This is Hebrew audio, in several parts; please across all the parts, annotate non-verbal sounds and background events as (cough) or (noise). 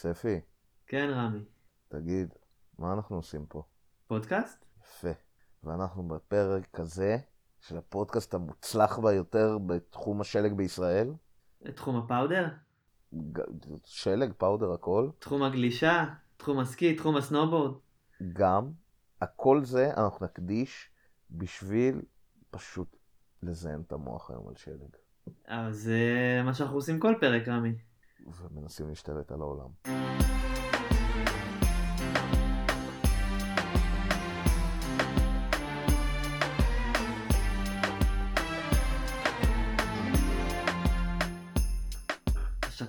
ספי, כן, רמי. תגיד, מה אנחנו עושים פה? פודקאסט? יפה. ואנחנו בפרק הזה של הפודקאסט המוצלח ביותר בתחום השלג בישראל. תחום הפאודר? ג- שלג, פאודר, הכל. תחום הגלישה? תחום הסקי? תחום הסנובורד? גם, הכל זה אנחנו נקדיש בשביל פשוט לזיין את המוח היום על שלג. אבל זה מה שאנחנו עושים כל פרק, רמי. ומנסים להשתלט על העולם.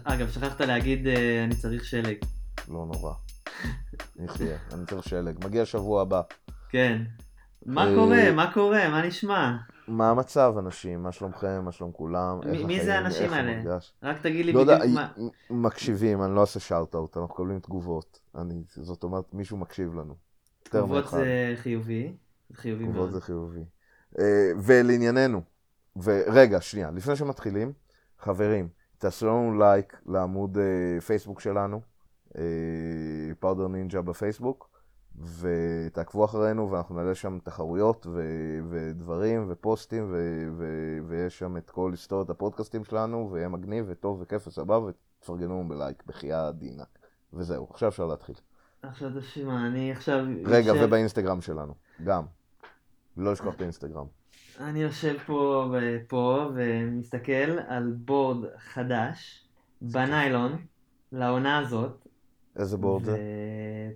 אגב, שכחת להגיד אה, אני צריך שלג. לא נורא. (laughs) נחיה, אני צריך שלג. מגיע שבוע הבא. כן. מה אה, קורה? מה קורה? מה נשמע? מה המצב, אנשים? מה שלומכם? מה שלום כולם? מי- זה? האנשים האלה? רק תגיד לי לא יודע, בדיוק מה... מקשיבים, אני לא אעשה shout-out, אנחנו מקבלים תגובות. אני, זאת אומרת, מישהו מקשיב לנו. תגובות. זה חיובי. זה חיובי תגובות מאוד. זה חיובי. אה, ולענייננו, ורגע, שנייה, לפני שמתחילים, חברים, תעשו לנו לייק לעמוד אה, פייסבוק שלנו, פאודר נינג'ה בפייסבוק, ותעקבו אחרינו, ואנחנו נעלה שם תחרויות ו- ודברים ופוסטים, ו- ו- ויש שם את כל היסטוריות הפודקאסטים שלנו, ויהיה מגניב וטוב וכיף וסבבה, ותפרגנו בלייק, בחייאת דינק. וזהו, עכשיו אפשר להתחיל. עכשיו תשמע, אני עכשיו... רגע, יושב- ובאינסטגרם שלנו, גם. לא לשכוח את האינסטגרם. אני יושב פה ופה ומסתכל על בורד חדש בניילון לעונה הזאת. איזה בורד זה?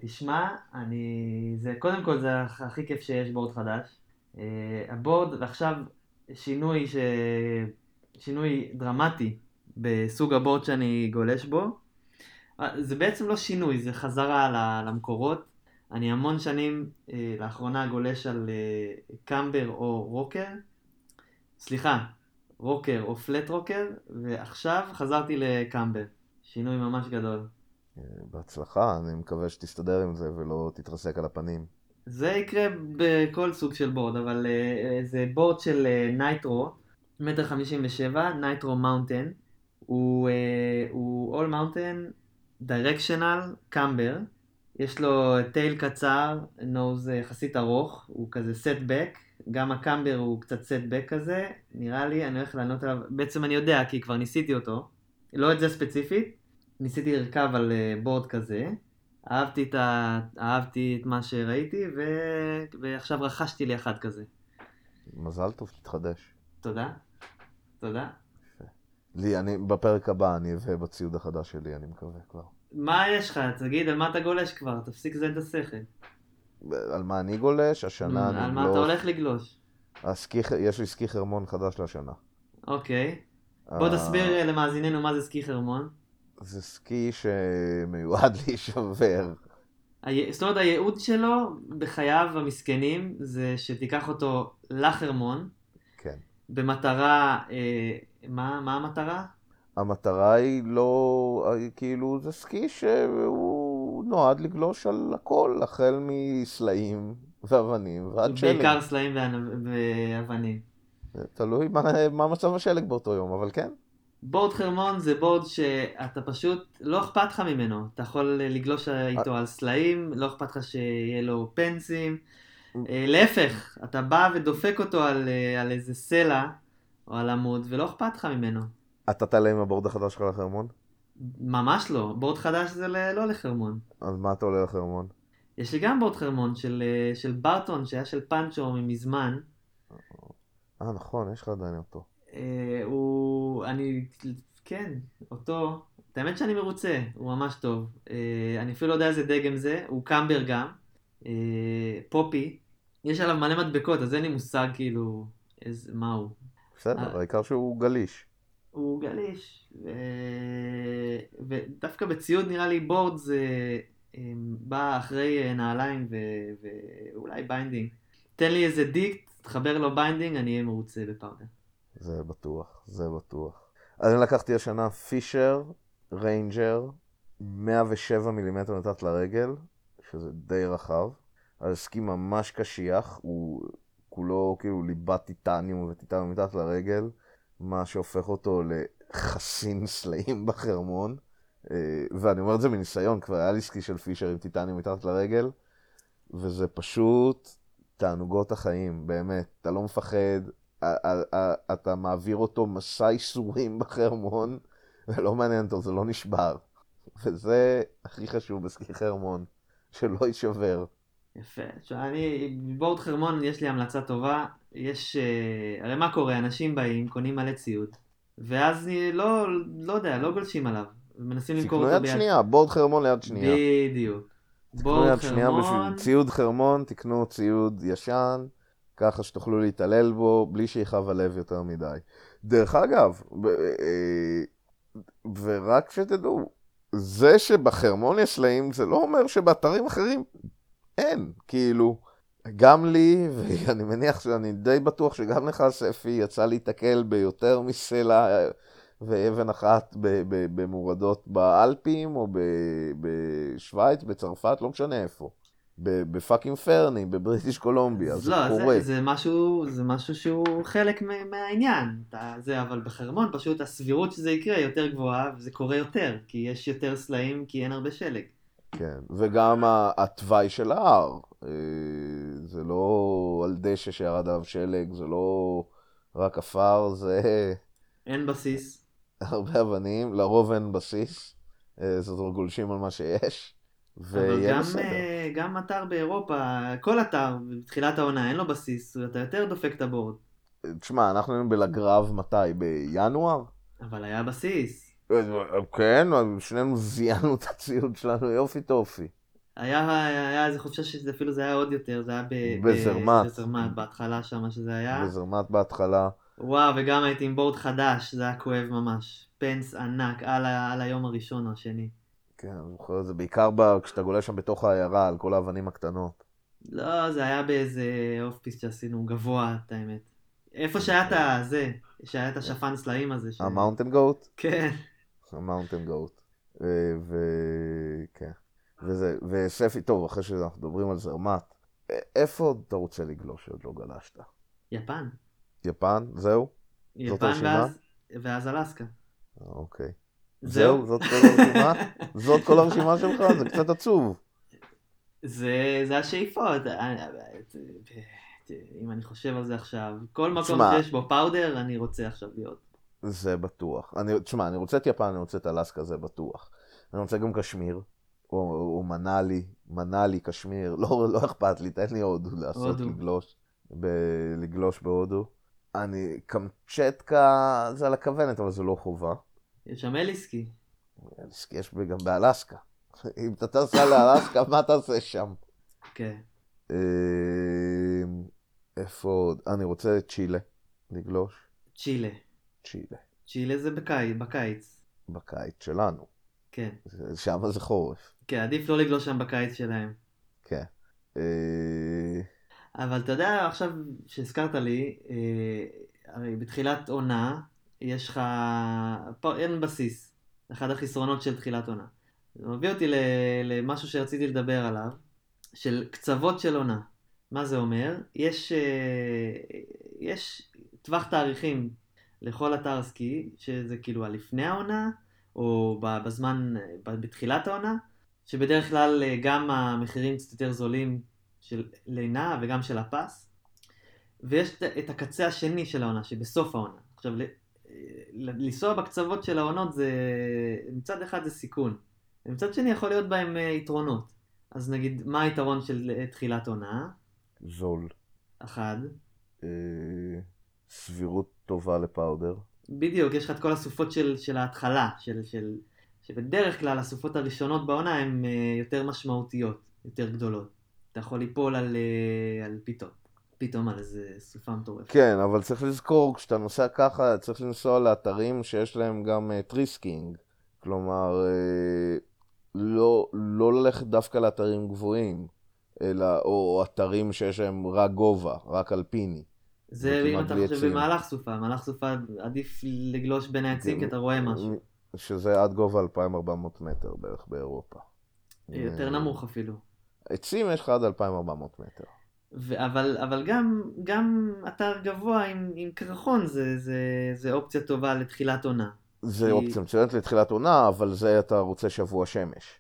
ותשמע, אני... זה, קודם כל זה הכ- הכי כיף שיש בורד חדש. אה, הבורד, ועכשיו שינוי ש... שינוי דרמטי בסוג הבורד שאני גולש בו. אה, זה בעצם לא שינוי, זה חזרה למקורות. אני המון שנים אה, לאחרונה גולש על קמבר או רוקר. סליחה, rocker או flat rocker, ועכשיו חזרתי ל camber. שינוי ממש גדול. אה, בהצלחה, אני מקווה שתסתדר עם זה ולא תתרסק על הפנים. זה יקרה בכל סוג של board, אבל uh, זה board של Nitro, מטר חמישים ושבע, Nitro Mountain. הוא, All Mountain Directional camber. יש לו tail קצר, nose יחסית ארוך, הוא כזה setback. גם הקמבר הוא קצת סטבק כזה, נראה לי, אני הולך לענות עליו, בעצם אני יודע כי כבר ניסיתי אותו. לא את זה ספציפית, ניסיתי לרכב על uh, בורד כזה. אהבתי את, ה... אהבתי את מה שראיתי, ו... ועכשיו רכשתי לי אחד כזה. מזל טוב, תתחדש. תודה. תודה. לי, אני, בפרק הבא אני אביא בציוד החדש שלי, אני מקווה כבר. מה יש לך? תגיד, על מה אתה גולש כבר? תפסיק לזיין את השכל. על מה אני גולש? השנה על אני מה אתה. הולך לגלוש? הסקי, יש לי סקי חרמון חדש לשנה. אוקיי. בוא אה, תסביר אה, למאזיננו מה זה סקי חרמון. זה סקי שמיועד (laughs) להישבר. הי- זאת אומרת, הייעוד שלו בחייו המסכנים זה שתיקח אותו לחרמון, כן. במטרה... אה, מה, מה המטרה? המטרה היא לא, כאילו, זה סקי שהוא נועד לגלוש על הכל, החל מסלעים ואבנים ועד שלג. בעיקר סלעים ואבנים. תלוי מה, מה מצב השלג באותו יום, אבל כן. בורד חרמון זה בורד שאתה פשוט, לא אכפת לך ממנו. אתה יכול לגלוש איתו על סלעים, לא אכפת לך שיהיה לו פנסים. אה, להפך, אתה בא ודופק אותו על, אה, על איזה סלע או על עמוד, ולא אכפת לך ממנו. אתה תעלה עם הבורד החדש שלך לחרמון? ממש לא. בורד חדש זה לא לחרמון. אז מה אתה עולה לחרמון? יש לי גם בורד חרמון של, אה, של ברטון, שהיה של פאנצ'ו מזמן. אה, נכון, יש לך עדיין אותו. אה, הוא... אני... כן, אותו. את האמת שאני מרוצה, הוא ממש טוב. אה, אני אפילו לא יודע איזה דגם זה, הוא קמבר גם. אה, פופי. יש עליו מלא מדבקות, אז אין לי מושג כאילו איזה... מה הוא. בסדר, אה. העיקר שהוא גליש. הוא גליש, ו... ודווקא בציוד נראה לי board זה אה, בא אחרי אה, נעליים ו... ואולי binding. תן לי איזה דיקט, תחבר לו binding, אני אהיה מרוצה ב powder. זה בטוח, זה בטוח. אז אני לקחתי השנה Fischer, Ranger, 107 מילימטר מתחת לרגל, שזה די רחב. על סקי ממש קשיח, הוא כולו כאילו ליבת טיטניום וטיטניום מתחת לרגל, מה שהופך אותו לחסין סלעים (laughs) בחרמון. אה, ואני אומר את זה מניסיון, כבר היה לי סקי של פישר עם טיטניום מתחת לרגל, וזה פשוט תענוגות החיים, באמת. אתה לא מפחד, אתה מעביר אותו מסע ייסורים (laughs) בחרמון, ולא מעניין אותו, זה לא נשבר. וזה הכי חשוב בסקי חרמון, שלא יישבר. יפה. עכשיו, אני, בורד חרמון יש לי המלצה טובה. יש, אה, הרי מה קורה? אנשים באים, קונים מלא ציוד, ואז לא, לא יודע, לא גולשים עליו. מנסים למכור אותו ביד. תקנו יד שנייה, בורד חרמון ליד שנייה. בדיוק. תקנו יד שנייה בשביל ציוד חרמון, תקנו ציוד ישן, ככה שתוכלו להתעלל בו בלי שיכאב הלב יותר מדי. דרך אגב, אה, ורק שתדעו, זה שבחרמון יש סלעים זה לא אומר שבאתרים אחרים אין, כאילו, גם לי, ואני מניח שאני די בטוח שגם לך, ספי, יצא להיתקל ביותר מסלע ואבן אחת במורדות באלפים, או בשוויץ, בצרפת, לא משנה איפה. בפאקינג פרני, בבריטיש קולומביה, זה לא, קורה. זה, זה, משהו, זה משהו שהוא חלק מהעניין, זה, אבל בחרמון פשוט הסבירות שזה יקרה יותר גבוהה, וזה קורה יותר, כי יש יותר סלעים, כי אין הרבה שלג. כן, וגם התוואי של ההר, אה, זה לא על דשא שירד עליו שלג, זה לא רק עפר, זה... אין בסיס. (laughs) הרבה אבנים, לרוב אין בסיס, אה, זאת אומרת גולשים על מה שיש. אבל גם, uh, גם אתר באירופה, כל אתר בתחילת העונה אין לו בסיס, אתה יותר דופק את הבורד. תשמע, אנחנו היינו בלגרב מתי? בינואר? אבל היה בסיס. כן, שנינו זיינו את הציוד שלנו יופי טופי. היה, היה איזה חופשה שזה אפילו זה היה עוד יותר, זה היה ב, בזרמט. בזרמט, בהתחלה שם שזה היה. בזרמט בהתחלה. וואו, וגם הייתי עם board חדש, זה היה כואב ממש. פנס ענק, על, על היום הראשון או השני. כן, אני זוכר את זה בעיקר ב... כשאתה גולש שם בתוך העיירה, על כל האבנים הקטנות. לא, זה היה באיזה off-piste שעשינו גבוה, את האמת. איפה שהיה את הזה, שהיה את השפן סלעים הזה. ה mountain goat? כן. ה mountain goat. ו... כן. וזה, וספי, טוב, אחרי שאנחנו מדברים על זרמט, איפה עוד אתה רוצה לגלוש שעוד לא גלשת? יפן. יפן? זהו? יפן ואז, ואז אלסקה. אוקיי. זהו? זאת כל הרשימה? (laughs) זאת כל הרשימה שלך? זה קצת עצוב. זה, זה השאיפות. אם אני חושב על זה עכשיו, כל מקום שיש בו פאודר, אני רוצה עכשיו להיות. זה בטוח. אני, תשמע, אני רוצה את יפן, אני רוצה את אלסקה, זה בטוח. אני רוצה גם קשמיר, או, או מנאלי, מנאלי, קשמיר, לא, לא אכפת לי, תן לי הודו לעשות, הודו. לגלוש, ב, לגלוש בהודו. אני, קמצ'טקה זה על הכוונת, אבל זה לא חובה. יש שם אליסקי. אליסקי יש גם באלסקה. אם אתה טס לאלסקה, מה תעשה שם? כן. אמ, איפה עוד? אני רוצה את צ'ילה, לגלוש. צ'ילה. צ'ילה. צ'ילה זה בקיץ. בקיץ. בקיץ שלנו. כן. שם זה חורף. כן, עדיף לא לגלוש שם בקיץ שלהם. כן. אה, אבל אתה יודע, עכשיו שהזכרת לי, אה, הרי בתחילת עונה, יש לך, פה אין בסיס, אחד החסרונות של תחילת עונה. זה מביא אותי למשהו שרציתי לדבר עליו, של קצוות של עונה. מה זה אומר? יש, אה, יש טווח תאריכים לכל אתר סקי, שזה כאילו הלפני העונה, או בזמן, בתחילת העונה, שבדרך כלל אה, גם המחירים קצת יותר זולים של לינה וגם של הפס, ויש את הקצה השני של העונה, שבסוף העונה. עכשיו, לנסוע בקצוות של העונות זה, מצד אחד זה סיכון, ומצד שני יכול להיות בהם אה, יתרונות. אז נגיד, מה היתרון של אה, תחילת עונה? זול. אחד. אה, סבירות טובה לפאודר. בדיוק, יש לך את כל הסופות של, של ההתחלה, של, של, שבדרך כלל הסופות הראשונות בעונה הן יותר משמעותיות, יותר גדולות. אתה יכול ליפול על, על פיתות. פתאום על איזה סופה מטורפת. כן, אבל צריך לזכור, כשאתה נוסע ככה, צריך לנסוע לאתרים שיש להם גם אה, tree skiing. כלומר, אה, לא, לא ללכת דווקא לאתרים גבוהים, אלא, או אתרים שיש להם רק גובה, רק אלפיני. זה אם אתה חושב במהלך סופה, במהלך סופה עדיף לגלוש בין העצים כי אתה רואה משהו. שזה עד גובה 2,400 מטר בערך באירופה. יותר נמוך אפילו. עצים יש לך עד 2,400 מטר. ו- אבל, אבל גם, גם אתר גבוה עם, עם קרחון זה, זה, זה אופציה טובה לתחילת עונה. זה כי- אופציה מצוינת לתחילת עונה, אבל זה אתה רוצה שבוע שמש.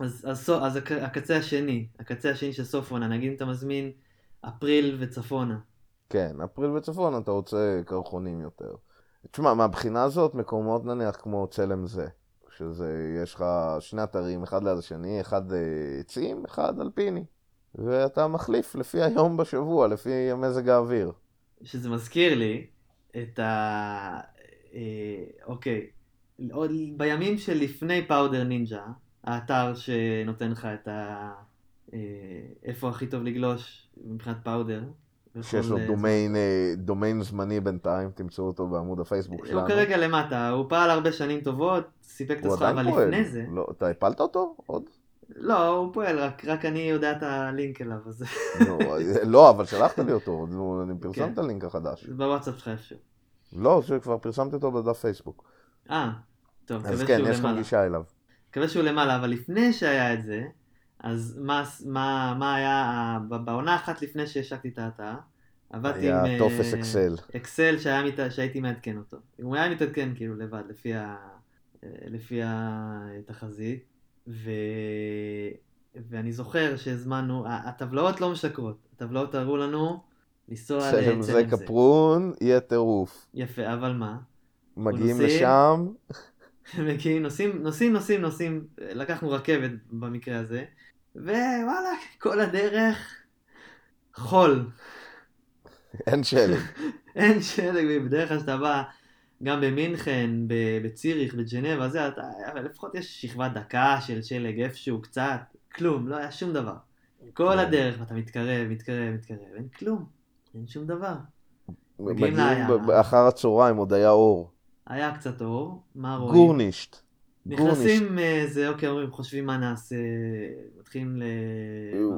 אז, אז, אז הק- הקצה השני, הקצה השני של סוף עונה, נגיד אם אתה מזמין אפריל וצפונה. כן, אפריל וצפון אתה רוצה קרחונים יותר. תשמע, מהבחינה הזאת, מקומות נניח כמו צלם זה, שזה, יש לך שני אתרים, אחד ליד השני, אחד אה, עצים, אחד אלפיני. ואתה מחליף לפי היום בשבוע, לפי מזג האוויר. שזה מזכיר לי את ה... אה, אוקיי, עוד בימים שלפני פאודר נינג'ה, האתר שנותן לך את ה... אה, איפה הכי טוב לגלוש מבחינת פאודר. שיש לו אה, דומיין, אה, דומיין זמני בינתיים, תמצאו אותו בעמוד הפייסבוק שלנו. הוא כרגע למטה, הוא פעל הרבה שנים טובות, סיפק את עדיין אבל. לפני זה... לא, אתה הפלת אותו? עוד? לא, הוא פועל, רק, רק אני יודע את הלינק אליו, אז נו, לא, אבל שלחת לי אותו, אני פרסמתי כן. את הלינק החדש. בוואטסאפ שלך איפשהו. לא, שכבר פרסמתי אותו בדף פייסבוק. אה, טוב, אז מקווה כן, שהוא יש לך למעלה. גישה אליו. מקווה שהוא למעלה, אבל לפני שהיה את זה, אז מה, מה, מה היה, בעונה אחת לפני שהשקתי את האתר, עבדתי עם... היה טופס אה, אקסל. אקסל שהיה. שהייתי מעדכן אותו. הוא היה מתעדכן כאילו לבד, לפי, ה... אה, לפי התחזית, ו... ואני זוכר שהזמנו, הטבלאות לא משקרות, הטבלאות הראו לנו לנסוע צלם זה לצלם קפרון, יהיה טירוף. יפה, אבל מה? מגיעים נוסעים. לשם, (laughs) מגיעים, נוסעים, נוסעים, נוסעים, נוסעים, לקחנו רכבת במקרה הזה, ווואלה, כל הדרך חול. אין שלג. (laughs) אין שלג, בדרך כלל שאתה בא, גם במינכן, בציריך, בג'נבה, זה, אתה, אבל לפחות יש שכבה דקה של שלג איפשהו, קצת, כלום, לא היה שום דבר. כל כן. הדרך, ואתה מתקרב, מתקרב, מתקרב, אין כלום, אין שום דבר. מגיעים. ב- אחר הצהריים, עוד היה אור. היה קצת אור, מה רואים? גורנישט. נכנסים, אה, זה אוקיי, אומרים, חושבים מה נעשה, מתחילים ל...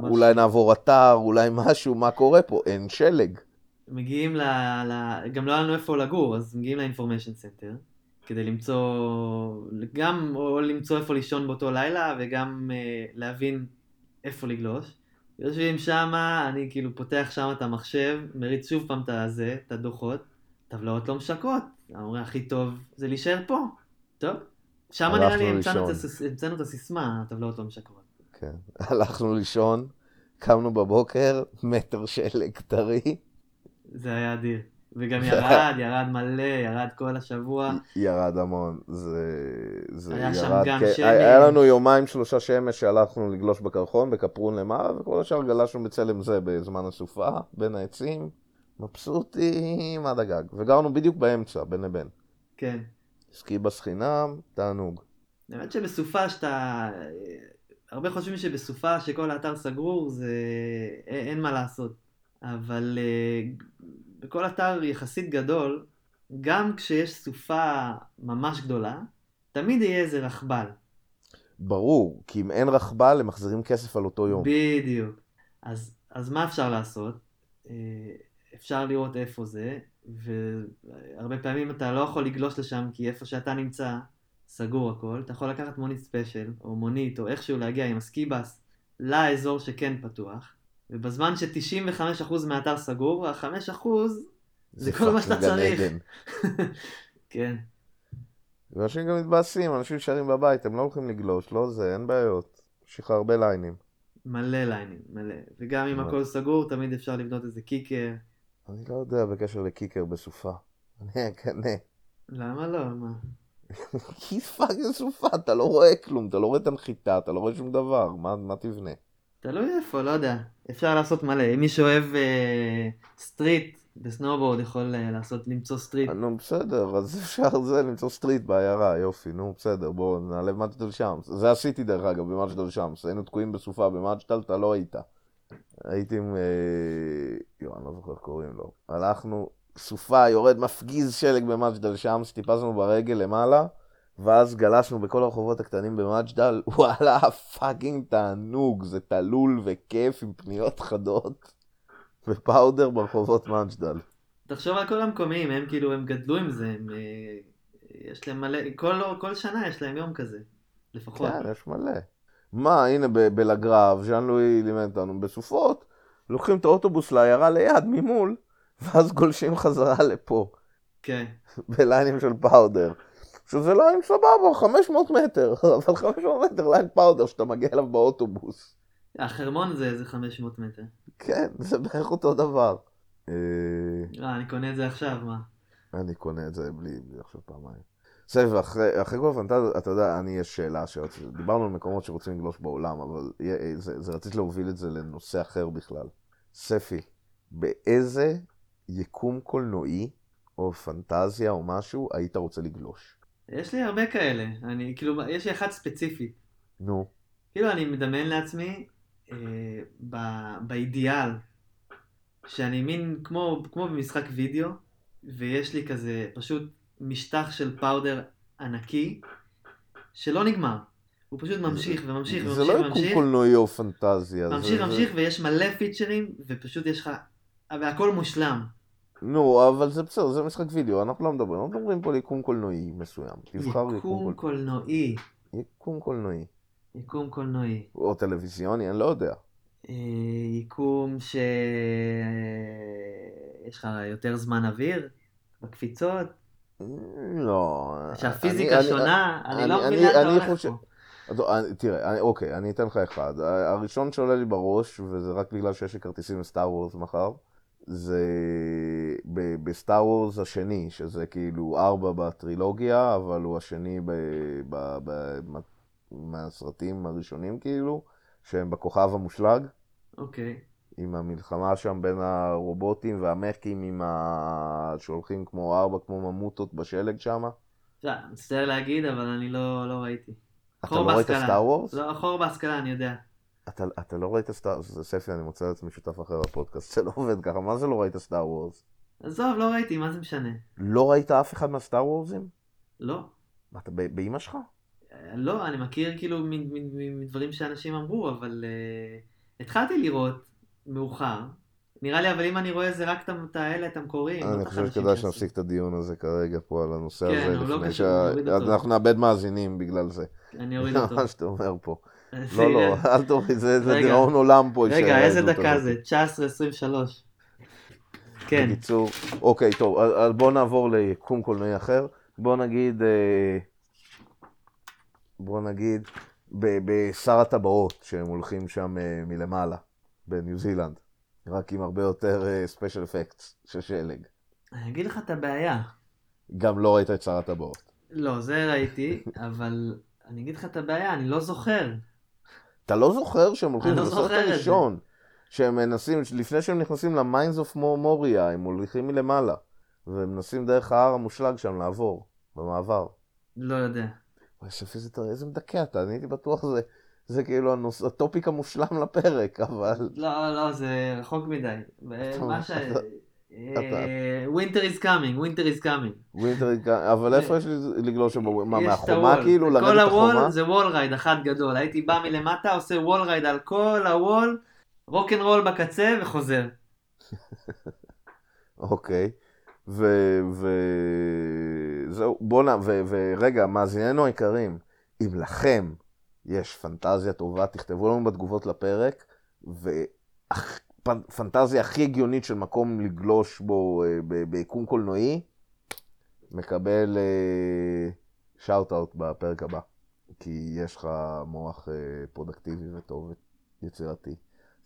אולי נעבור אתר, אולי משהו, מה קורה פה? אין שלג. מגיעים ל... ל... גם לא היה לנו איפה לגור, אז מגיעים ל information center, כדי למצוא, גם או למצוא איפה לישון באותו לילה, וגם אה, להבין איפה לגלוש. יושבים שמה, אני כאילו פותח שם את המחשב, מריץ שוב פעם את הזה, את הדוחות, טבלאות לא משקרות. אומרים, הכי טוב זה להישאר פה. טוב. שם נראה לי המצאנו את הסיסמה, הטבלאות לא משקרות. כן. (laughs) הלכנו לישון, קמנו בבוקר, מטר שלג טרי, זה היה אדיר. וגם (laughs) ירד, ירד מלא, ירד כל השבוע. ירד המון. זה, זה היה שם ירד. גם כ- שמש. היה לנו יומיים שלושה שמש שהלכנו לגלוש בקרחון, בקפרון למעלה, וכל השאר גלשנו בצלם זה בזמן הסופה, בין העצים, מבסוטים עד הגג. וגרנו בדיוק באמצע, בין לבין. כן. סקי בס חינם, תענוג. האמת שבסופה שאתה... הרבה חושבים שבסופה שכל האתר סגור זה... אין, אין מה לעשות. אבל אה, בכל אתר יחסית גדול, גם כשיש סופה ממש גדולה, תמיד יהיה איזה רכבל. ברור, כי אם אין רכבל, הם מחזירים כסף על אותו יום. בדיוק. אז, אז מה אפשר לעשות? אה, אפשר לראות איפה זה, והרבה פעמים אתה לא יכול לגלוש לשם, כי איפה שאתה נמצא, סגור הכל. אתה יכול לקחת מונית ספיישל, או מונית, או איכשהו להגיע עם הסקיבס לאזור שכן פתוח, ובזמן ש-95% מהאתר סגור, ה-5% זה כל מה שאתה צריך. (laughs) כן. ואנשים גם מתבאסים, אנשים נשארים בבית, הם לא הולכים לגלוש, לא זה, אין בעיות. יש לך הרבה ליינים. מלא ליינים, מלא. וגם אם. הכל סגור, תמיד אפשר לבנות איזה kicker. אני לא יודע בקשר ל kicker בסופה. (laughs) אני אקנא. למה לא? מה? (laughs) כי fucking סופה, אתה לא רואה כלום, אתה לא רואה את הנחיתה, אתה לא רואה שום דבר, מה, מה תבנה? תלוי איפה, לא יודע. אפשר לעשות מלא. אם מי שאוהב אה, street בסנובורד יכול אה, לעשות, למצוא street. נו בסדר, אז אפשר זה למצוא סטריט בעיירה, יופי, נו בסדר, בואו נעלה במג'דל שמס. זה עשיתי דרך אגב במג'דל שמס, היינו תקועים בסופה במג'דל, אתה לא היית. הייתי עם... אה, יואו, אני לא זוכר איך קוראים לו. הלכנו, סופה, יורד מפגיז שלג במג'דל שמס, טיפסנו ברגל למעלה, ואז גלשנו בכל הרחובות הקטנים במג'דל, (laughs) וואלה, fucking תענוג, זה תלול וכיף עם פניות חדות, (laughs) ו powder ברחובות מג'דל. תחשוב על כל המקומיים, הם כאילו, הם גדלו עם זה, הם, אה, יש להם מלא, כל, כל שנה יש להם יום כזה, לפחות. כן, יש מלא. מה, הנה ב- בלה גרב, ז'אן לואי לימד אותנו, בסופות, לוקחים את האוטובוס לעיירה ליד, ממול, ואז גולשים חזרה לפה, כן. (laughs) בליינים של powder. שזה line סבבה, 500 מטר, (laughs) אבל 500 מטר line powder שאתה מגיע אליו באוטובוס. החרמון זה איזה 500 מטר. כן, (laughs) זה בערך אותו דבר. אה, אה, אני קונה את זה עכשיו, מה? אני קונה את זה בלי בלי לחשוב פעמיים. בסדר, ואחרי אחרי כל הפנטזיה, אתה יודע, אני יש שאלה שרציתי, דיברנו על מקומות שרוצים לגלוש בעולם, אבל יהיה- זה, זה רציתי להוביל את זה לנושא אחר בכלל. ספי, באיזה יקום קולנועי, או פנטזיה או משהו, היית רוצה לגלוש? יש לי הרבה כאלה. אני, כאילו, יש לי אחד ספציפי. נו. כאילו, אני מדמיין לעצמי, אה, ב, באידיאל, שאני מין, כמו, כמו במשחק וידאו, ויש לי כזה פשוט משטח של פאודר ענקי, שלא נגמר. הוא פשוט ממשיך וממשיך זה וממשיך לא יקום וממשיך. קולנועי או פנטזיה. ממשיך, זה- ממשיך, ויש מלא פיצ'רים, ופשוט יש לך... והכל מושלם. נו, אבל זה בסדר, זה משחק וידאו, אנחנו לא מדברים, אנחנו מדברים פה על יקום קולנועי מסוים. תבחר יקום קולנועי. יקום קולנועי. יקום קולנועי. או טלוויזיוני, אני לא יודע. אה, יקום ש... יש לך יותר זמן אוויר בקפיצות, לא. שהפיזיקה אני- שונה, אני- אני לא אני- מבין לאן אתה הולך חושב- פה. אני- תראה, אני, אוקיי, אני אתן לך אחד. הראשון שעולה לי בראש, וזה רק בגלל שיש לי כרטיסים לסטאר וורס מחר, זה בסטאר וורס השני, שזה כאילו ארבע בטרילוגיה, אבל הוא השני ב, ב, ב, מהסרטים הראשונים כאילו, שהם בכוכב המושלג, אוקיי. עם המלחמה שם בין הרובוטים והמקים עם ה... שהולכים כמו ארבע, כמו ממוטות בשלג שם. מצטער להגיד, אבל אני לא לא ראיתי. אתה לא ראית. סטאר וורס? לא, חור בהשכלה, אני יודע. אתה, אתה לא ראית סטאר... זה ספי, אני מוצא לעצמי שותף אחר בפודקאסט, זה לא עובד ככה. מה זה לא ראית סטאר וורס? עזוב, לא ראיתי, מה זה משנה? לא ראית אף אחד מהסטאר וורסים? לא. מה, אתה ב- באמא שלך? אה, לא, אני מכיר כאילו מדברים שאנשים אמרו, אבל אה, התחלתי לראות מאוחר. נראה לי, אבל אם אני רואה זה רק את האלה, את המקוריים. לא אני חושב שכדאי. שנפסיק את הדיון הזה כרגע פה על הנושא כן, הזה, הוא לא לפני קשור, אותו. שאנחנו נאבד מאזינים בגלל זה. אני אוריד אותו. (laughs) מה שאתה אומר פה. לא, לא, אל תוריד, זה. דיראון עולם פה. רגע, יישאר איזה דקה. זה? 19-23. כן. בקיצור, אוקיי, טוב, אז- בואו נעבור ליקום קולנועי אחר. בואו נגיד, אה, בואו נגיד, בשר הטבעות, שהם הולכים שם אה, מלמעלה, בניו זילנד, רק עם הרבה יותר ספיישל אפקטס של שלג. אני אגיד לך את הבעיה. גם לא ראית את שר הטבעות. לא, זה ראיתי, אבל אני אגיד לך את הבעיה, אני לא זוכר. אתה לא זוכר שהם הולכים, אני לא זה בסרט זוכר את זה. הראשון, שהם מנסים, לפני שהם נכנסים ל Mines of Moria, הם הולכים מלמעלה, והם מנסים דרך ההר המושלג שם לעבור, במעבר. לא יודע. וואי, ספי, זה תראה איזה מדכא אתה, אני הייתי בטוח זה, זה כאילו הנוס, ה topic המושלם לפרק, אבל... לא, לא, זה רחוק מדי. (laughs) מה ש... winter is coming, winter is coming. winter, אבל איפה יש לגלוש שם? מה, מהחומה. כאילו? כל לרדת החומה? ה wall זה wall ride אחד גדול. הייתי בא מלמטה, עושה wall ride על כל ה wall, rock and roll בקצה וחוזר. (laughs) אוקיי. ו... ו... זהו, בוא נ... ו... ורגע, מאזיננו היקרים, אם לכם יש פנטזיה טובה, תכתבו לנו בתגובות לפרק, ופנטזיה הכי הגיונית של מקום לגלוש בו אה, ביקום קולנועי, מקבל shout-out בפרק הבא. כי יש לך מוח אה, פרודוקטיבי וטוב ויצירתי.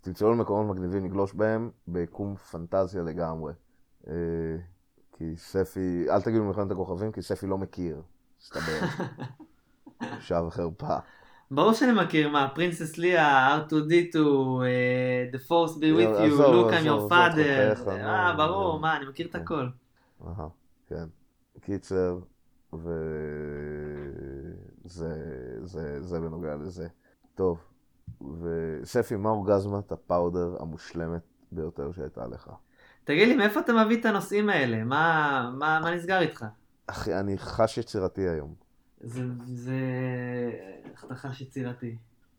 תמצאו מקומות מגניבים לגלוש בהם ביקום פנטזיה לגמרי. אה, כי ספי, אל תגידו מלחמת הכוכבים, כי ספי לא מכיר, מסתבר. (laughs) בושה וחרפה. ברור שאני מכיר מה, Princess Leia, R2D2, אה, The Force be with you, Luke I'm your father, אה ברור. מה, אני מכיר את כן. הכל. אהה, כן. קיצר, וזה זה, זה בנוגע לזה. טוב, וספי, מה אורגזמת הפאודר המושלמת ביותר שהייתה לך? תגיד לי, מאיפה אתה מביא את הנושאים האלה? מה, מה, מה נסגר איתך? אחי, אני חש יצירתי היום. זה, זה, אתה חש יצירתי?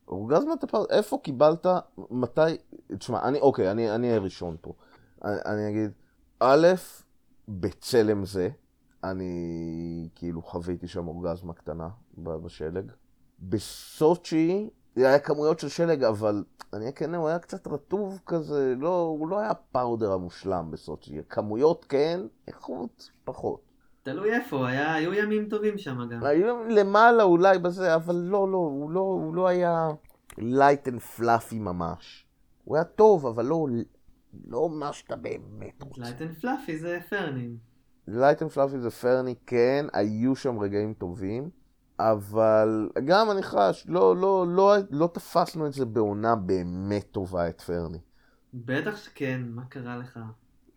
אורגזמת הפאודר, איפה קיבלת, מתי, תשמע, אני, אוקיי, אני אני אהיה ראשון פה. אני, אני אגיד, א', בצלם זה, אני כאילו חוויתי שם אורגזמה קטנה בשלג. בסוצ'י, זה היה כמויות של שלג, אבל אני אהיה כן, הוא היה קצת רטוב כזה, לא, הוא לא היה פאודר המושלם בסוצ'י. כמויות כן, איכות פחות. תלוי איפה, היה, היו ימים טובים שם גם. היו למעלה אולי בזה, אבל לא, לא, הוא לא, הוא לא היה light and fluffy ממש. הוא היה טוב, אבל לא, לא מה שאתה באמת רוצה. light and fluffy זה פרני. light and fluffy זה פרני, כן, היו שם רגעים טובים, אבל גם אני חש, לא, לא, לא, לא תפסנו את זה בעונה באמת טובה, את פרני. בטח שכן, מה קרה לך?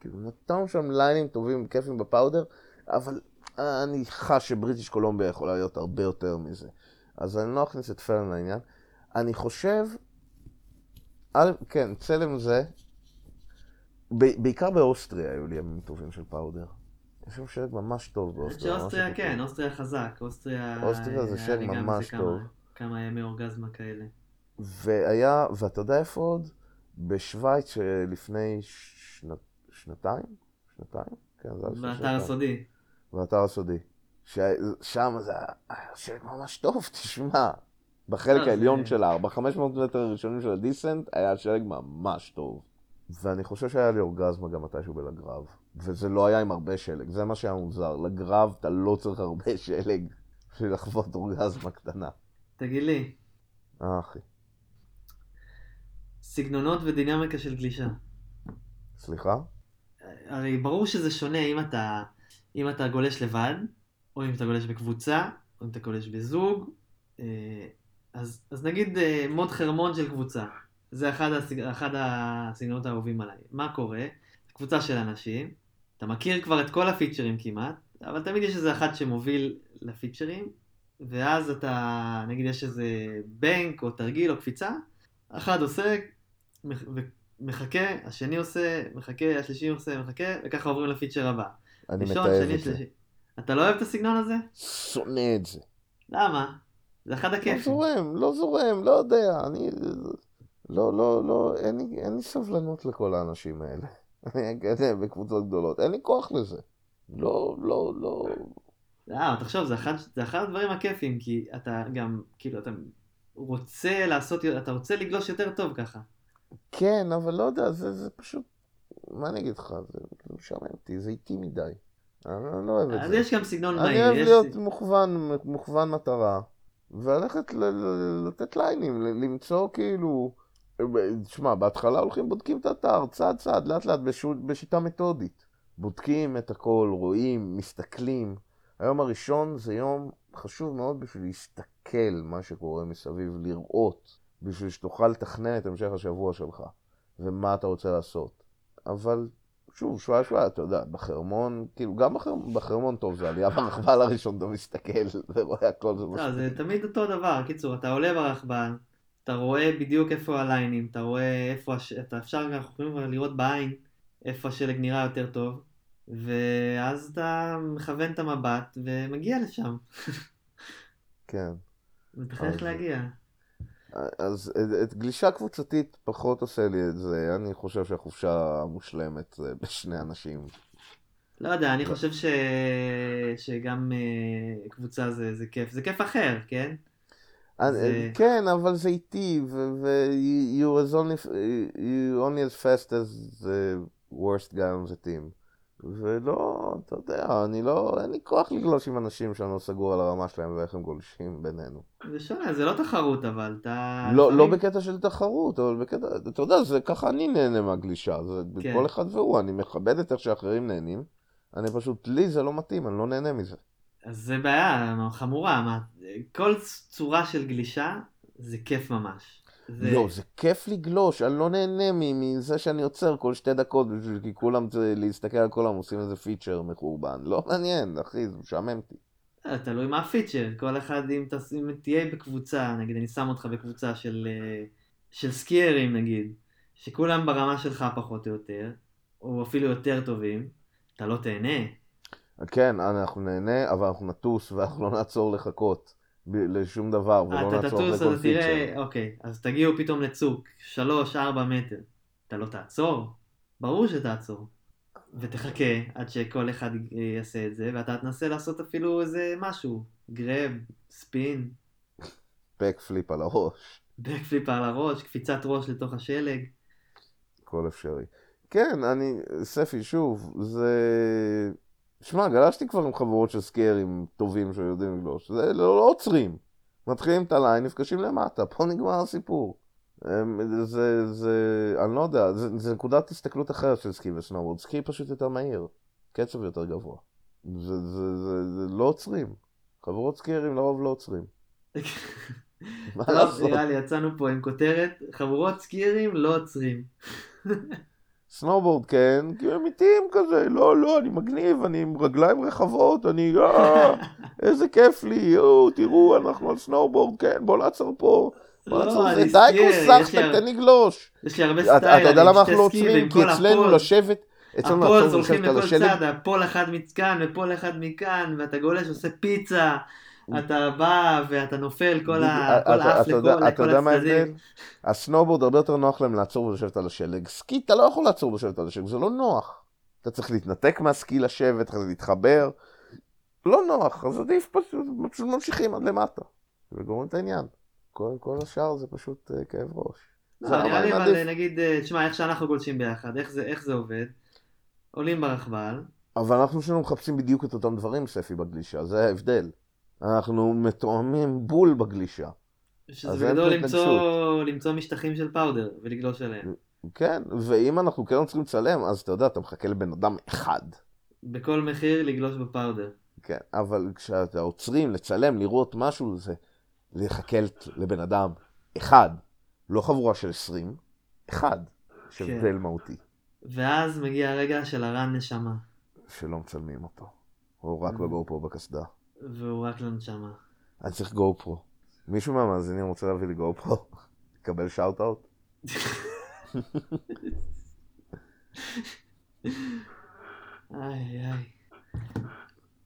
כאילו, נתנו שם ליינים טובים, כיפים בפאודר, אבל אני חש שבריטיש קולומביה יכולה להיות הרבה יותר מזה. אז אני לא אכניס את פרן לעניין. אני חושב, א', כן, צלם זה, ב- בעיקר באוסטריה היו לי ימים טובים של פאודר. יש שם שלג ממש טוב אני חושב באוסטריה. שאוסטריה. כן, אוסטריה חזק. אוסטריה... אוסטריה זה היה שלג ממש כמה- טוב. כמה ימי אורגזמה כאלה. והיה, ואתה יודע איפה עוד? בשוויץ שלפני שנת, שנתיים? שנתיים? כן, זה היה לפני באתר שנתיים. הסודי. באתר הסודי. שם זה היה שלג ממש טוב, תשמע. בחלק אה, העליון של הארבע, 500 מטר הראשונים של הדיסנט, היה שלג ממש טוב. ואני חושב שהיה לי אורגזמה גם מתישהו בלגרב. וזה לא היה עם הרבה שלג, זה מה שהיה מוזר. לגרב אתה לא צריך הרבה (laughs) שלג בשביל לחוות אורגזמה קטנה. תגיד לי, אה, אחי. סגנונות ודינמיקה של גלישה. סליחה? הרי ברור שזה שונה אם אתה, אם אתה גולש לבד, או אם אתה גולש בקבוצה, או אם אתה גולש בזוג. אה, אז, אז נגיד אה, מוד חרמון של קבוצה. זה אחד, הסג... אחד הסגנונות האהובים עליי. מה קורה? קבוצה של אנשים, אתה מכיר כבר את כל הפיצ'רים כמעט, אבל תמיד יש איזה אחד שמוביל לפיצ'רים, ואז אתה, נגיד יש איזה בנק או תרגיל או קפיצה, אחד עושה, מח- ומחכה, השני עושה, מחכה, השלישי עושה, מחכה, וככה עוברים לפיצ'ר הבא. אני ראשון, מתעב שני, את זה. שלישי. אתה לא אוהב את הסגנון הזה? שונא את זה. למה? זה אחד לא הכיפים. זורם, לא זורם, לא יודע. אני... לא, לא, לא, אין לי, אין לי סבלנות לכל האנשים האלה. (laughs) אני כזה בקבוצות גדולות. אין לי כוח לזה. לא, לא, לא. לא, תחשוב, זה אחד, זה אחד הדברים הכיפים, כי אתה גם, כאילו, אתה רוצה לעשות, אתה רוצה לגלוש יותר טוב ככה. כן, אבל לא יודע, זה, זה פשוט... מה אני אגיד לך? זה, זה משעמם אותי, זה איטי מדי. אני לא- אוהב את אז זה. יש גם סגנון אני מהיר. אוהב יש... להיות מוכוון, מוכוון מטרה, וללכת לתת ליינים, למצוא כאילו... תשמע, בהתחלה הולכים, בודקים את האתר, צעד צעד, לאט לאט, בשיטה מתודית. בודקים את הכל, רואים, מסתכלים. היום הראשון זה יום חשוב מאוד בשביל להסתכל מה שקורה מסביב, לראות, בשביל שתוכל לתכנן את המשך השבוע שלך, ומה אתה רוצה לעשות. אבל שוב, שוואיה שוואיה, אתה יודע, בחרמון, כאילו, גם בחרמון, בחרמון טוב, זה עלייה ברכבל הראשון, אתה מסתכל ורואה הכל, זה לא, זה מספיק. תמיד אותו דבר. קיצור, אתה עולה ברכבל, אתה רואה בדיוק איפה הליינים, אתה רואה איפה, הש... אתה אפשר, אנחנו יכולים לראות בעין איפה השלג נראה יותר טוב, ואז אתה מכוון את המבט ומגיע לשם. כן. (laughs) איך אז- להגיע. אז את- את גלישה קבוצתית פחות עושה לי את זה, אני חושב שהחופשה המושלמת זה בשני אנשים. לא יודע, אני חושב ש... שגם אה, קבוצה זה, זה כיף. זה כיף אחר, כן? זה- כן, אבל זה איטי, ו- you as only, you only as fast as the worst guy on the team. ולא, אתה יודע, אני לא, אין לי כוח לגלוש עם אנשים שאני לא סגור על הרמה שלהם ואיך הם גולשים בינינו. זה שונה, זה לא תחרות אבל, אתה... לא, לא בקטע של תחרות, אבל בקטע, אתה יודע, זה ככה אני נהנה מהגלישה, זה כן. כל אחד והוא, אני מכבד את איך שאחרים נהנים, אני פשוט, לי זה לא מתאים, אני לא נהנה מזה. אז זה בעיה חמורה, מה? כל צורה של גלישה זה כיף ממש. זה... לא, זה כיף לגלוש, אני לא נהנה מזה שאני עוצר כל שתי דקות בשביל כי כולם, להסתכל על כולם עושים איזה פיצ'ר מחורבן, לא מעניין, אחי, זה משעמם אותי. אה, תלוי מה הפיצ'ר, כל אחד אם, תס... אם תהיה בקבוצה, נגיד אני שם אותך בקבוצה של, אה, של סקיירים נגיד, שכולם ברמה שלך פחות או יותר, או אפילו יותר טובים, אתה לא תהנה. כן, אנחנו נהנה, אבל אנחנו נטוס ואנחנו לא נעצור לחכות לשום דבר, ולא אתה נעצור תטוס, אחרי כל אתה תראה, feature. אוקיי, אז תגיעו פתאום לצוק, 3-4 מטר, אתה לא תעצור? ברור שתעצור. ותחכה עד שכל אחד י- יעשה את זה, ואתה תנסה לעשות אפילו איזה משהו, grab, spin, backflip על הראש. backflip על הראש, קפיצת ראש לתוך השלג. הכל אפשרי. כן, אני, ספי, שוב, זה... שמע, גלשתי כבר עם חבורות של סקיירים טובים שיודעים לגלוש, זה לא, לא עוצרים. מתחילים את הליין, נפגשים למטה, פה נגמר הסיפור. אמ, זה, זה, אני לא יודע, זה, זה נקודת הסתכלות אחרת של סקי וסנובורד. סקי פשוט יותר מהיר, קצב יותר גבוה. זה, זה, זה, זה לא עוצרים. חבורות סקיירים לרוב לא עוצרים. (laughs) מה לעשות? נראה לי יצאנו פה עם כותרת, חבורות סקיירים לא עוצרים. (laughs) סנובורד כן, כי הם איטיים כזה, לא, לא, אני מגניב, אני עם רגליים רחבות, אני, אה, (laughs) איזה כיף לי, יואו, תראו, אנחנו על סנובורד, כן, בוא נעצור פה. בוא לא, נעצור, אני די כוסחת, לי- תן לגלוש. יש לי הרבה אתה סטייל, אתה יודע למה אנחנו לא עוצרים? כי אצלנו. לשבת, אצלנו הפוז לעצור הולכים ולשבת על השלג, צד, ה pole אחד מכאן ו pole אחד מכאן, ואתה גולש, עושה פיצה, אתה בא ואתה נופל כל האף לכל אתה יודע מה ההבדל? הצדדים. הסנובורד הרבה יותר נוח להם לעצור ולשבת על השלג. סקי אתה לא יכול לעצור ולשבת על השלג, זה לא נוח. אתה צריך להתנתק מהסקי לשבת, להתחבר. לא נוח, אז עדיף פשוט, פשוט ממשיכים עד למטה. וגומרים את העניין. כל, כל השאר זה פשוט אה, כאב ראש. לא, נראה לי אבל. נגיד, אה, תשמע, איך שאנחנו גולשים ביחד, איך זה- איך זה עובד? עולים ברכבל, אבל אנחנו שלנו מחפשים בדיוק את אותם דברים, ספי, בגלישה, זה ההבדל. אנחנו מתואמים בול בגלישה. שזה בגדול פה למצוא, למצוא משטחים של פאודר ולגלוש עליהם. כן, ואם אנחנו כן צריכים לצלם, אז אתה יודע, אתה מחכה לבן אדם אחד. בכל מחיר לגלוש בפאודר. כן, אבל כשאתה עוצרים לצלם, לראות משהו, זה לחכה לבן אדם אחד, לא חבורה של 20, אחד, יש כן. הבדל מהותי, ואז מגיע הרגע של הרן נשמה, שלא מצלמים אותו. הוא רק Mhm. ב GoPro בקסדה. והוא רק לנשמה. אני צריך GoPro. מישהו מהמאזינים רוצה להביא לי GoPro? (laughs) לקבל shout-out? איי איי.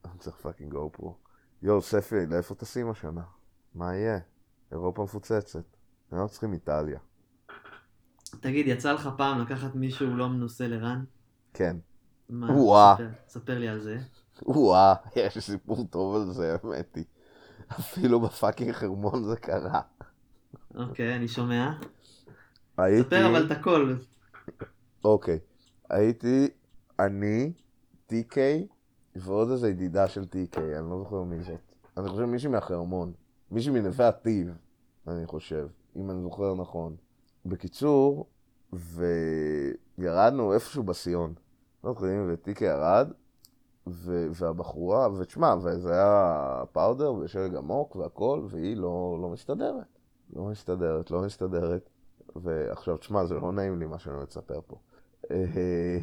אני צריך fucking GoPro. יואו, ספי, לאיפה טסים השנה? מה יהיה? אירופה מפוצצת. אנחנו צריכים איטליה. תגיד, יצא לך פעם לקחת מישהו לא מנוסה לרן? כן. מה? ספר לי על זה. וואה, יש סיפור טוב על זה, האמת היא. אפילו בפאקינג חרמון זה קרה. אוקיי, אני שומע. הייתי... ספר אבל את הכל. אוקיי. הייתי אני, TK, ועוד איזה ידידה של TK, אני לא זוכר מי זאת. אני חושב מישהי מהחרמון. מישהי מנווה עתיב, אני חושב, אם אני זוכר נכון. בקיצור, וירדנו איפשהו בסיון. לא זוכרים, וטיקי ירד, ו- והבחורה, ותשמע, וזה היה פאודר ושלג עמוק והכל, והיא לא, לא מסתדרת. לא מסתדרת, לא מסתדרת. ועכשיו, תשמע, זה לא נעים לי מה שאני לספר פה. אה,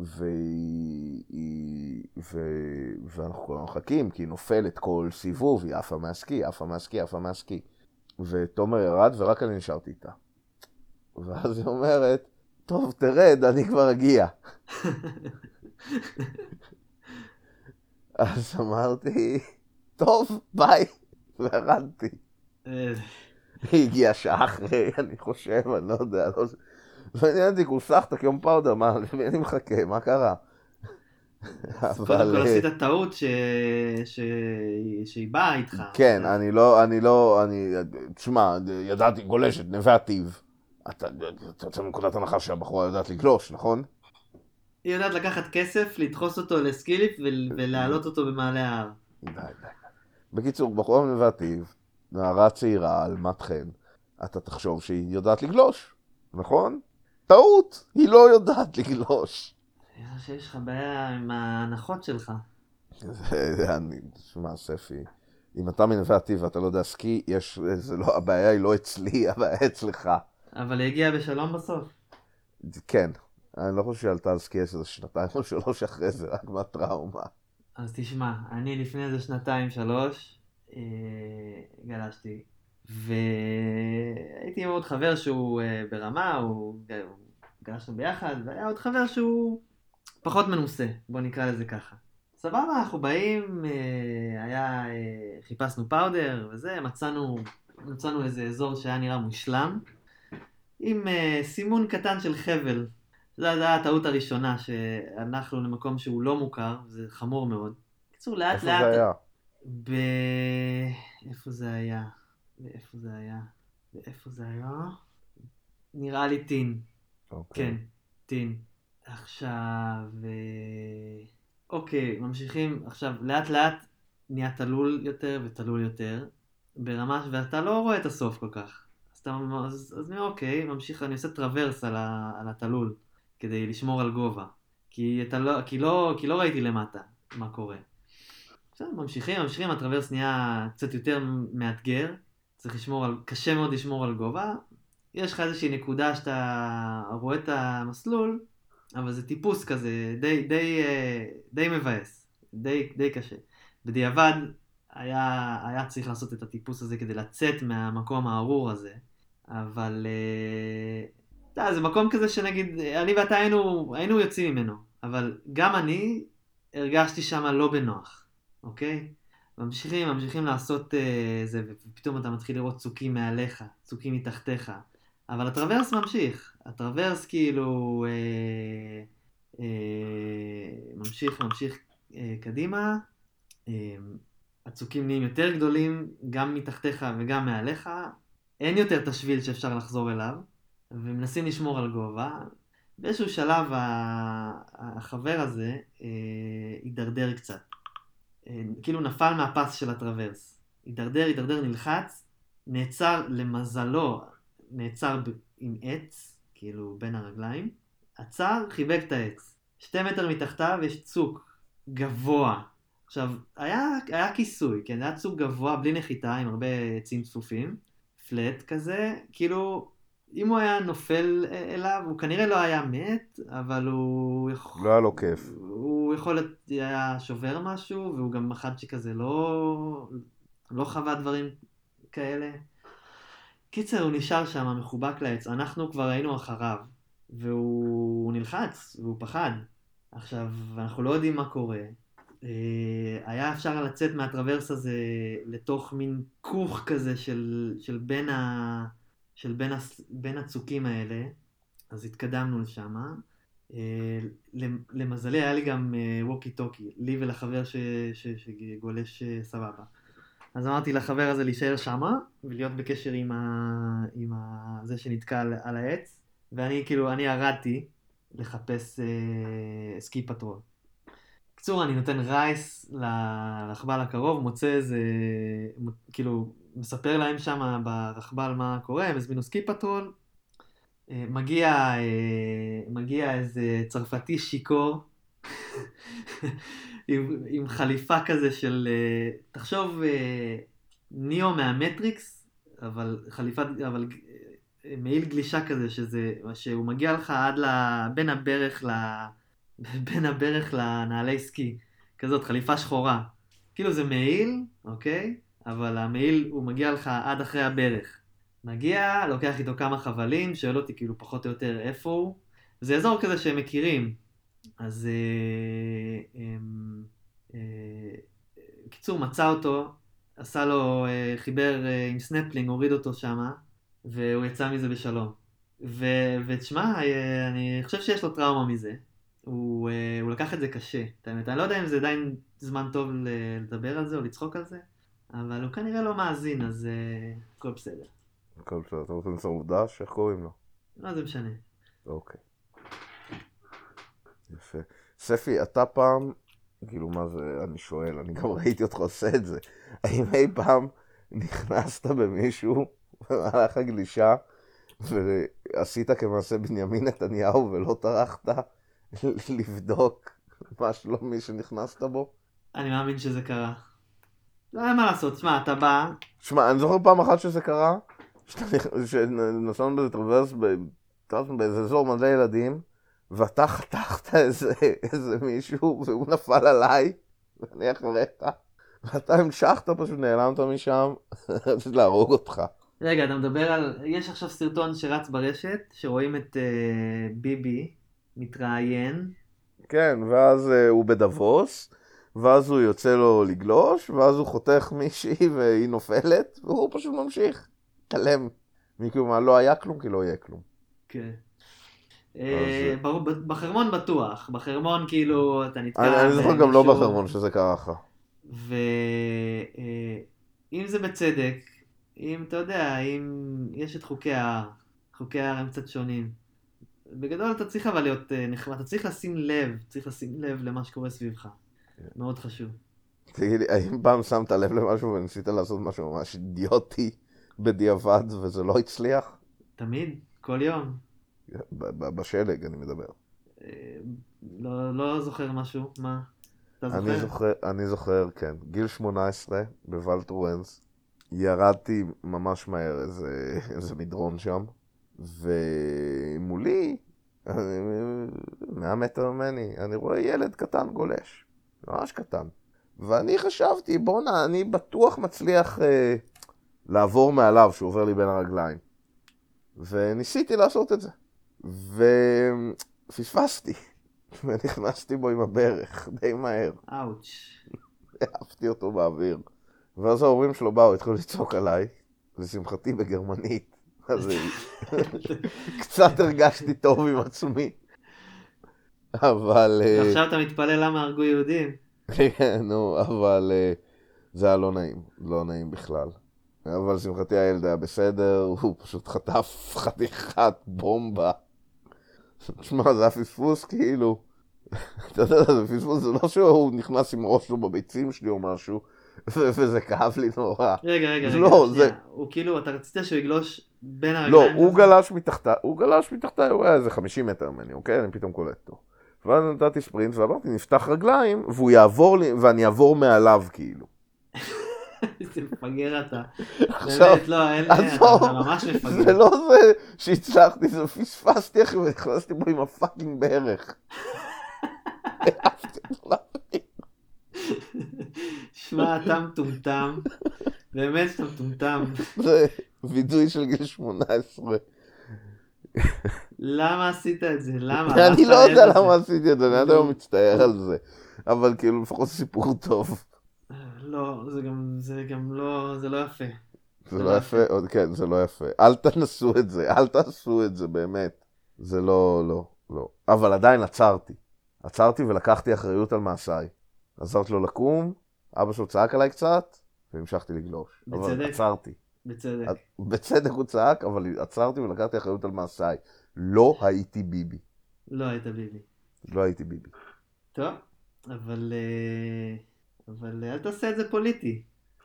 והיא... היא- ו- ואנחנו כולנו מחכים, כי היא נופלת כל סיבוב, היא עפה מהסקי, עפה מהסקי, עפה מהסקי. ותומר ירד, ורק אני נשארתי איתה. ואז היא אומרת, טוב, תרד, אני כבר אגיע. (laughs) אז אמרתי, טוב, ביי, וירדתי. אה, היא הגיעה שעה אחרי, אני חושב, אני לא יודע, לא... לא עניין אותי, כוסחת כיום פאודר, מה, למי אני מחכה, מה קרה? קודם כל אה, עשית טעות ש- ש- שהיא באה איתך. כן, אני לא, אני לא, אני, תשמע, ידעתי, גולשת, נווה. אתה אתה יוצא מנקודת הנחה שהבחורה יודעת לגלוש, נכון? היא יודעת לקחת כסף, לדחוס אותו לסקיליפ ול- ולהעלות אותו במעלה ההר. די, די. בקיצור, בחורה עתיב, נערה צעירה, עלמת חן, אתה תחשוב שהיא יודעת לגלוש, נכון? טעות, היא לא יודעת לגלוש. חושב שיש לך בעיה עם ההנחות שלך. זה, אני, תשמע, ספי, אם אתה מנווה עתיב ואתה לא יודע סקי, יש, זה לא, הבעיה היא לא אצלי, הבעיה אצלך. אבל היא הגיעה בשלום בסוף. כן, אני לא חושב שהיא עלתה על סקי איזה שנתיים או שלוש אחרי זה, רק מהטראומה. אז תשמע, אני לפני איזה שנתיים, שלוש, אה, גלשתי, והייתי עם עוד חבר שהוא אה, ברמה, הוא, הוא גלשנו ביחד, והיה עוד חבר שהוא פחות מנוסה, בוא נקרא לזה ככה. סבבה, אנחנו באים, אה, היה, אה, חיפשנו פאודר וזה, מצאנו, מצאנו איזה אזור שהיה נראה מושלם, עם אה, סימון קטן של חבל. זו הייתה הטעות הראשונה, שהלכנו למקום שהוא לא מוכר, זה חמור מאוד. בקיצור, לאט איפה לאט... זה היה? ב... איפה זה היה? ואיפה זה היה? ואיפה זה היה? נראה לי טין. אוקיי. כן, טין. עכשיו... אה, אוקיי, ממשיכים. עכשיו, לאט לאט נהיה תלול יותר ותלול יותר, ברמה ואתה לא רואה את הסוף כל כך. אז אתה, אז, אז אוקיי, ממשיך, אני עושה טרוורס על, ה, על התלול, כדי לשמור על גובה. כי, לא, כי, לא, כי לא ראיתי למטה מה קורה. בסדר, ממשיכים, ממשיכים, הטרוורס נהיה קצת יותר מאתגר, צריך לשמור על, קשה מאוד לשמור על גובה. יש לך איזושהי נקודה שאתה רואה את המסלול, אבל זה טיפוס כזה, די, די, אה, די מבאס, די, די קשה. בדיעבד היה, היה צריך לעשות את הטיפוס הזה כדי לצאת מהמקום הארור הזה, אבל אה, זה מקום כזה שנגיד, אני ואתה היינו, היינו יוצאים ממנו, אבל גם אני הרגשתי שם לא בנוח, אוקיי? ממשיכים, ממשיכים לעשות אה, זה, ופתאום אתה מתחיל לראות צוקים מעליך, צוקים מתחתיך. אבל הטרוורס ממשיך. הטרוורס כאילו אה, אה, ממשיך, ממשיך אה, קדימה. אה, הצוקים נהיים יותר גדולים, גם מתחתיך וגם מעליך. אין יותר את השביל שאפשר לחזור אליו, ומנסים לשמור על גובה. באיזשהו שלב החבר הזה אה, הידרדר קצת. אה, כאילו נפל מהפס של הטרוורס. הידרדר, הידרדר, נלחץ, נעצר למזלו, נעצר עם עץ, כאילו בין הרגליים, עצר, חיבק את העץ. שתי מטר מתחתיו יש צוק גבוה. עכשיו, היה, היה כיסוי, כן? היה צוק גבוה, בלי נחיתה, עם הרבה עצים צפופים, פלט כזה, כאילו, אם הוא היה נופל אליו, הוא כנראה לא היה מת, אבל הוא... לא היה לו כיף. הוא יכול להיות, היה שובר משהו, והוא גם אחד שכזה לא... לא חווה דברים כאלה. קיצר, הוא נשאר שם מחובק לעץ, אנחנו כבר היינו אחריו, והוא נלחץ, והוא פחד. עכשיו, אנחנו לא יודעים מה קורה. אה, היה אפשר לצאת מהטרוורס הזה לתוך מין כוך כזה של, של, בין, ה, של בין, הס, בין הצוקים האלה, אז התקדמנו לשם. אה, למזלי היה לי גם ווקי טוקי, לי ולחבר שגולש סבבה. אז אמרתי לחבר הזה להישאר שמה, ולהיות בקשר עם, ה... עם ה... זה שנתקע על, על העץ, ואני כאילו, אני ירדתי לחפש אה, ski patrol. בקיצור, אני נותן race לרכבל הקרוב, מוצא איזה, כאילו, מספר להם שם ברכבל מה קורה, הם הזמינו ski patrol, אה, מגיע, אה, מגיע איזה צרפתי שיכור, (laughs) עם, עם חליפה כזה של, אה, תחשוב, ניאו מהמטריקס, אבל חליפה, אבל מעיל גלישה כזה, שזה, שהוא מגיע לך עד ל... בין הברך ל... בין הברך לנעלי סקי, כזאת חליפה שחורה. כאילו זה מעיל, אוקיי? אבל המעיל הוא מגיע לך עד אחרי הברך. מגיע, לוקח איתו כמה חבלים, שואל אותי כאילו פחות או יותר איפה הוא. זה אזור כזה שהם מכירים, אז אה, אמ, אה, קיצור, מצא אותו, עשה לו, אה, חיבר אה, עם סנפלינג, הוריד אותו שמה, והוא יצא מזה בשלום. ותשמע, אה, אני חושב שיש לו טראומה מזה. הוא, אה, הוא לקח את זה קשה, את האמת. אני לא יודע אם זה עדיין זמן טוב לדבר על זה או לצחוק על זה, אבל הוא כנראה לא מאזין, אז אה, הכל בסדר. הכל בסדר. אתה רוצה למסור עובדה? איך קוראים לו? לא, זה משנה. אוקיי. יפה. ספי, אתה פעם, כאילו מה זה, אני שואל, אני גם ראיתי אותך עושה את זה. האם אי פעם נכנסת במישהו במהלך הגלישה ועשית כמעשה בנימין נתניהו ולא טרחת (laughs) לבדוק מה שלומי שנכנסת בו? אני מאמין שזה קרה. לא היה מה לעשות, שמע, אתה בא... שמע, אני זוכר פעם אחת שזה קרה, שנסענו באיזה טרוורס באיזה אזור מלא ילדים, ואתה חתכת איזה, איזה מישהו, והוא נפל עליי, ואני אחריך, ואתה המשכת פשוט, נעלמת משם, (laughs) רציתי להרוג אותך. רגע, אתה מדבר על... יש עכשיו סרטון שרץ ברשת, שרואים את uh, ביבי מתראיין. כן, ואז uh, הוא בדבוס, ואז הוא יוצא לו לגלוש, ואז הוא חותך מישהי (laughs) והיא נופלת, והוא פשוט ממשיך, תלם. מכלום, לא היה כלום כי לא יהיה כלום. כן. אה, בחרמון בטוח, בחרמון כאילו אתה נתקע... אני זוכר גם לא בחרמון שזה קרה לך. ואם אה, זה בצדק, אם אתה יודע, אם יש את חוקי ההר, חוקי ההר הם קצת שונים, בגדול אתה צריך אבל להיות אה, נחמד, אתה צריך לשים לב, צריך לשים לב למה שקורה סביבך. מאוד חשוב. תגיד לי, האם פעם שמת לב למשהו וניסית לעשות משהו ממש אידיוטי בדיעבד וזה לא הצליח? תמיד, כל יום. בשלג אני מדבר. אה, לא, לא זוכר משהו, מה? אתה זוכר? אני זוכר, אני זוכר, כן. גיל 18 בוולטרואנס, ירדתי ממש מהר איזה, איזה מדרון שם, ומולי, 100 מטר ממני, אני רואה ילד קטן גולש, ממש קטן. ואני חשבתי, בואנה, אני בטוח מצליח אה, לעבור מעליו שהוא עובר לי בין הרגליים. וניסיתי לעשות את זה. ופספסתי, (laughs) ונכנסתי בו עם הברך, די מהר. אאוץ'. העפתי אותו באוויר. ואז ההורים שלו באו, התחילו לצעוק עליי, לשמחתי בגרמנית. אז קצת הרגשתי טוב עם עצמי. אבל... אה, ועכשיו אתה מתפלא למה הרגו יהודים? כן, נו, אבל אה, זה היה לא נעים, לא נעים בכלל. אבל לשמחתי הילד היה בסדר, הוא פשוט חטף חתיכת בומבה. תשמע, זה היה פספוס כאילו. אתה יודע, זה פספוס, זה לא שהוא נכנס עם ראש שלו בביצים שלי או משהו, (laughs) וזה כאב לי נורא. רגע, רגע, רגע, לא, שנייה. זה- הוא כאילו, אתה רצית שהוא יגלוש בין לא, הרגליים? הוא וזה? גלש מתחתיי, הוא גלש מתחתיי, הוא היה איזה 50 מטר ממני, אוקיי? אני פתאום קולט אותו. ואז נתתי ספרינט ואמרתי, נפתח רגליים, והוא יעבור לי, ואני אעבור מעליו כאילו. (laughs) איזה מפגר אתה. באמת, לא, אין, אתה ממש זה מפגר. לא זה שהצלחתי, זה פספסתי אחי ונכנסתי בו עם הפאקינג ברך. (laughs) שמע, אתה מטומטם. באמת שאתה מטומטם. זה וידוי של גיל 18. למה עשית את זה? למה? אני לא יודע למה? עשיתי את זה, אני עד היום מצטער על זה. אבל כאילו לפחות סיפור טוב. לא, זה גם, זה גם לא, זה לא יפה. זה לא יפה, עוד כן, זה לא יפה. אל תנסו את זה, אל תעשו את זה, באמת. זה לא, לא, לא. אבל עדיין עצרתי. עצרתי ולקחתי אחריות על מעשיי. עזרתי לו לקום, אבא שלו צעק עליי קצת, והמשכתי לגלוש. אבל בצדק? עצרתי. בצדק. בצדק הוא צעק, אבל עצרתי ולקחתי אחריות על מעשיי. לא הייתי ביבי. לא היית ביבי. לא הייתי ביבי. טוב, אבל... אה, אבל אל תעשה את זה פוליטי.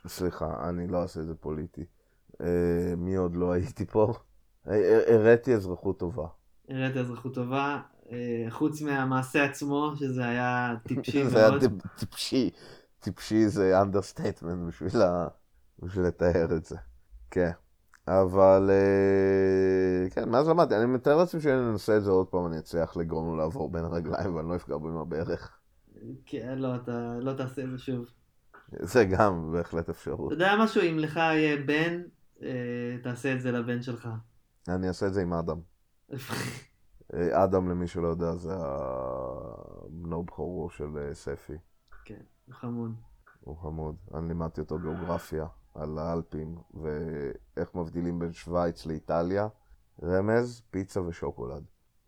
סליחה, אני לא אעשה את זה פוליטי. אה, מי עוד לא הייתי פה? אה, הראיתי אזרחות טובה. הראית אזרחות טובה, חוץ מהמעשה עצמו, שזה היה טיפשי (laughs) זה היה מאוד. טיפ- טיפשי, טיפשי זה understatement בשביל, ה... בשביל לתאר את זה. כן. אבל אה, כן, מאז למדתי, אני מתאר לעצמי שאני אנסה את זה עוד פעם, אני אצליח לגרום לו לעבור בין הרגליים ואני לא אפגע בו עם הברך. כן, לא, אתה לא תעשה את זה שוב. זה גם בהחלט אתה אפשרות. יודע משהו, אם לך יהיה בן, אה, תעשה את זה לבן שלך. אני אעשה את זה עם אדם. (laughs) אה, אדם, למי שלא יודע, זה הבנו בכורו של אה, ספי. כן, הוא חמוד. הוא חמוד. אני לימדתי אותו גיאוגרפיה על האלפים, ואיך מבדילים בין שווייץ לאיטליה. רמז, פיצה ושוקולד.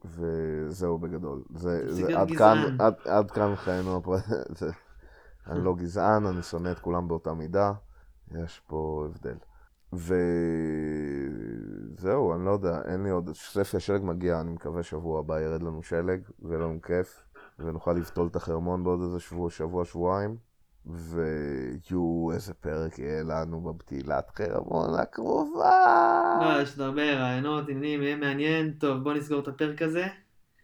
וזהו בגדול. זה, זה להיות עד כאן. עד, עד כאן חיינו הפרט... (laughs) זה- אני לא גזען, אני שונא את כולם באותה מידה. יש פה הבדל. וזהו, אני לא יודע, אין לי עוד... ספי השלג מגיע, אני מקווה שבוע הבא ירד לנו שלג, ויהיה לנו כיף, ונוכל לבטול את החרמון בעוד איזה שבוע, שבוע, שבועיים. ויו, איזה פרק יהיה לנו בבטילת חרמון הקרובה. לא, יש עוד הרבה רעיונות, עניינים, יהיה מעניין. טוב, בוא נסגור את הפרק הזה.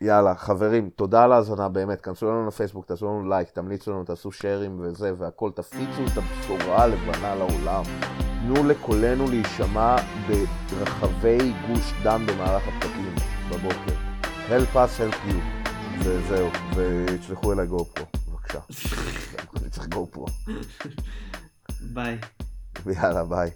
יאללה, חברים, תודה על ההאזנה, באמת. כנסו לנו לפייסבוק, תעשו לנו לייק, תמליצו לנו, תעשו שיירים וזה והכל. תפיצו את הבשורה הלבנה לעולם. תנו לקולנו להישמע ברחבי גוש דן במהלך הפקקים בבוקר. help us, help you. וזהו, ותשלחו אליי גו פרו, בבקשה. (laughs) אני צריך גו פרו. ביי. ויאללה, ביי.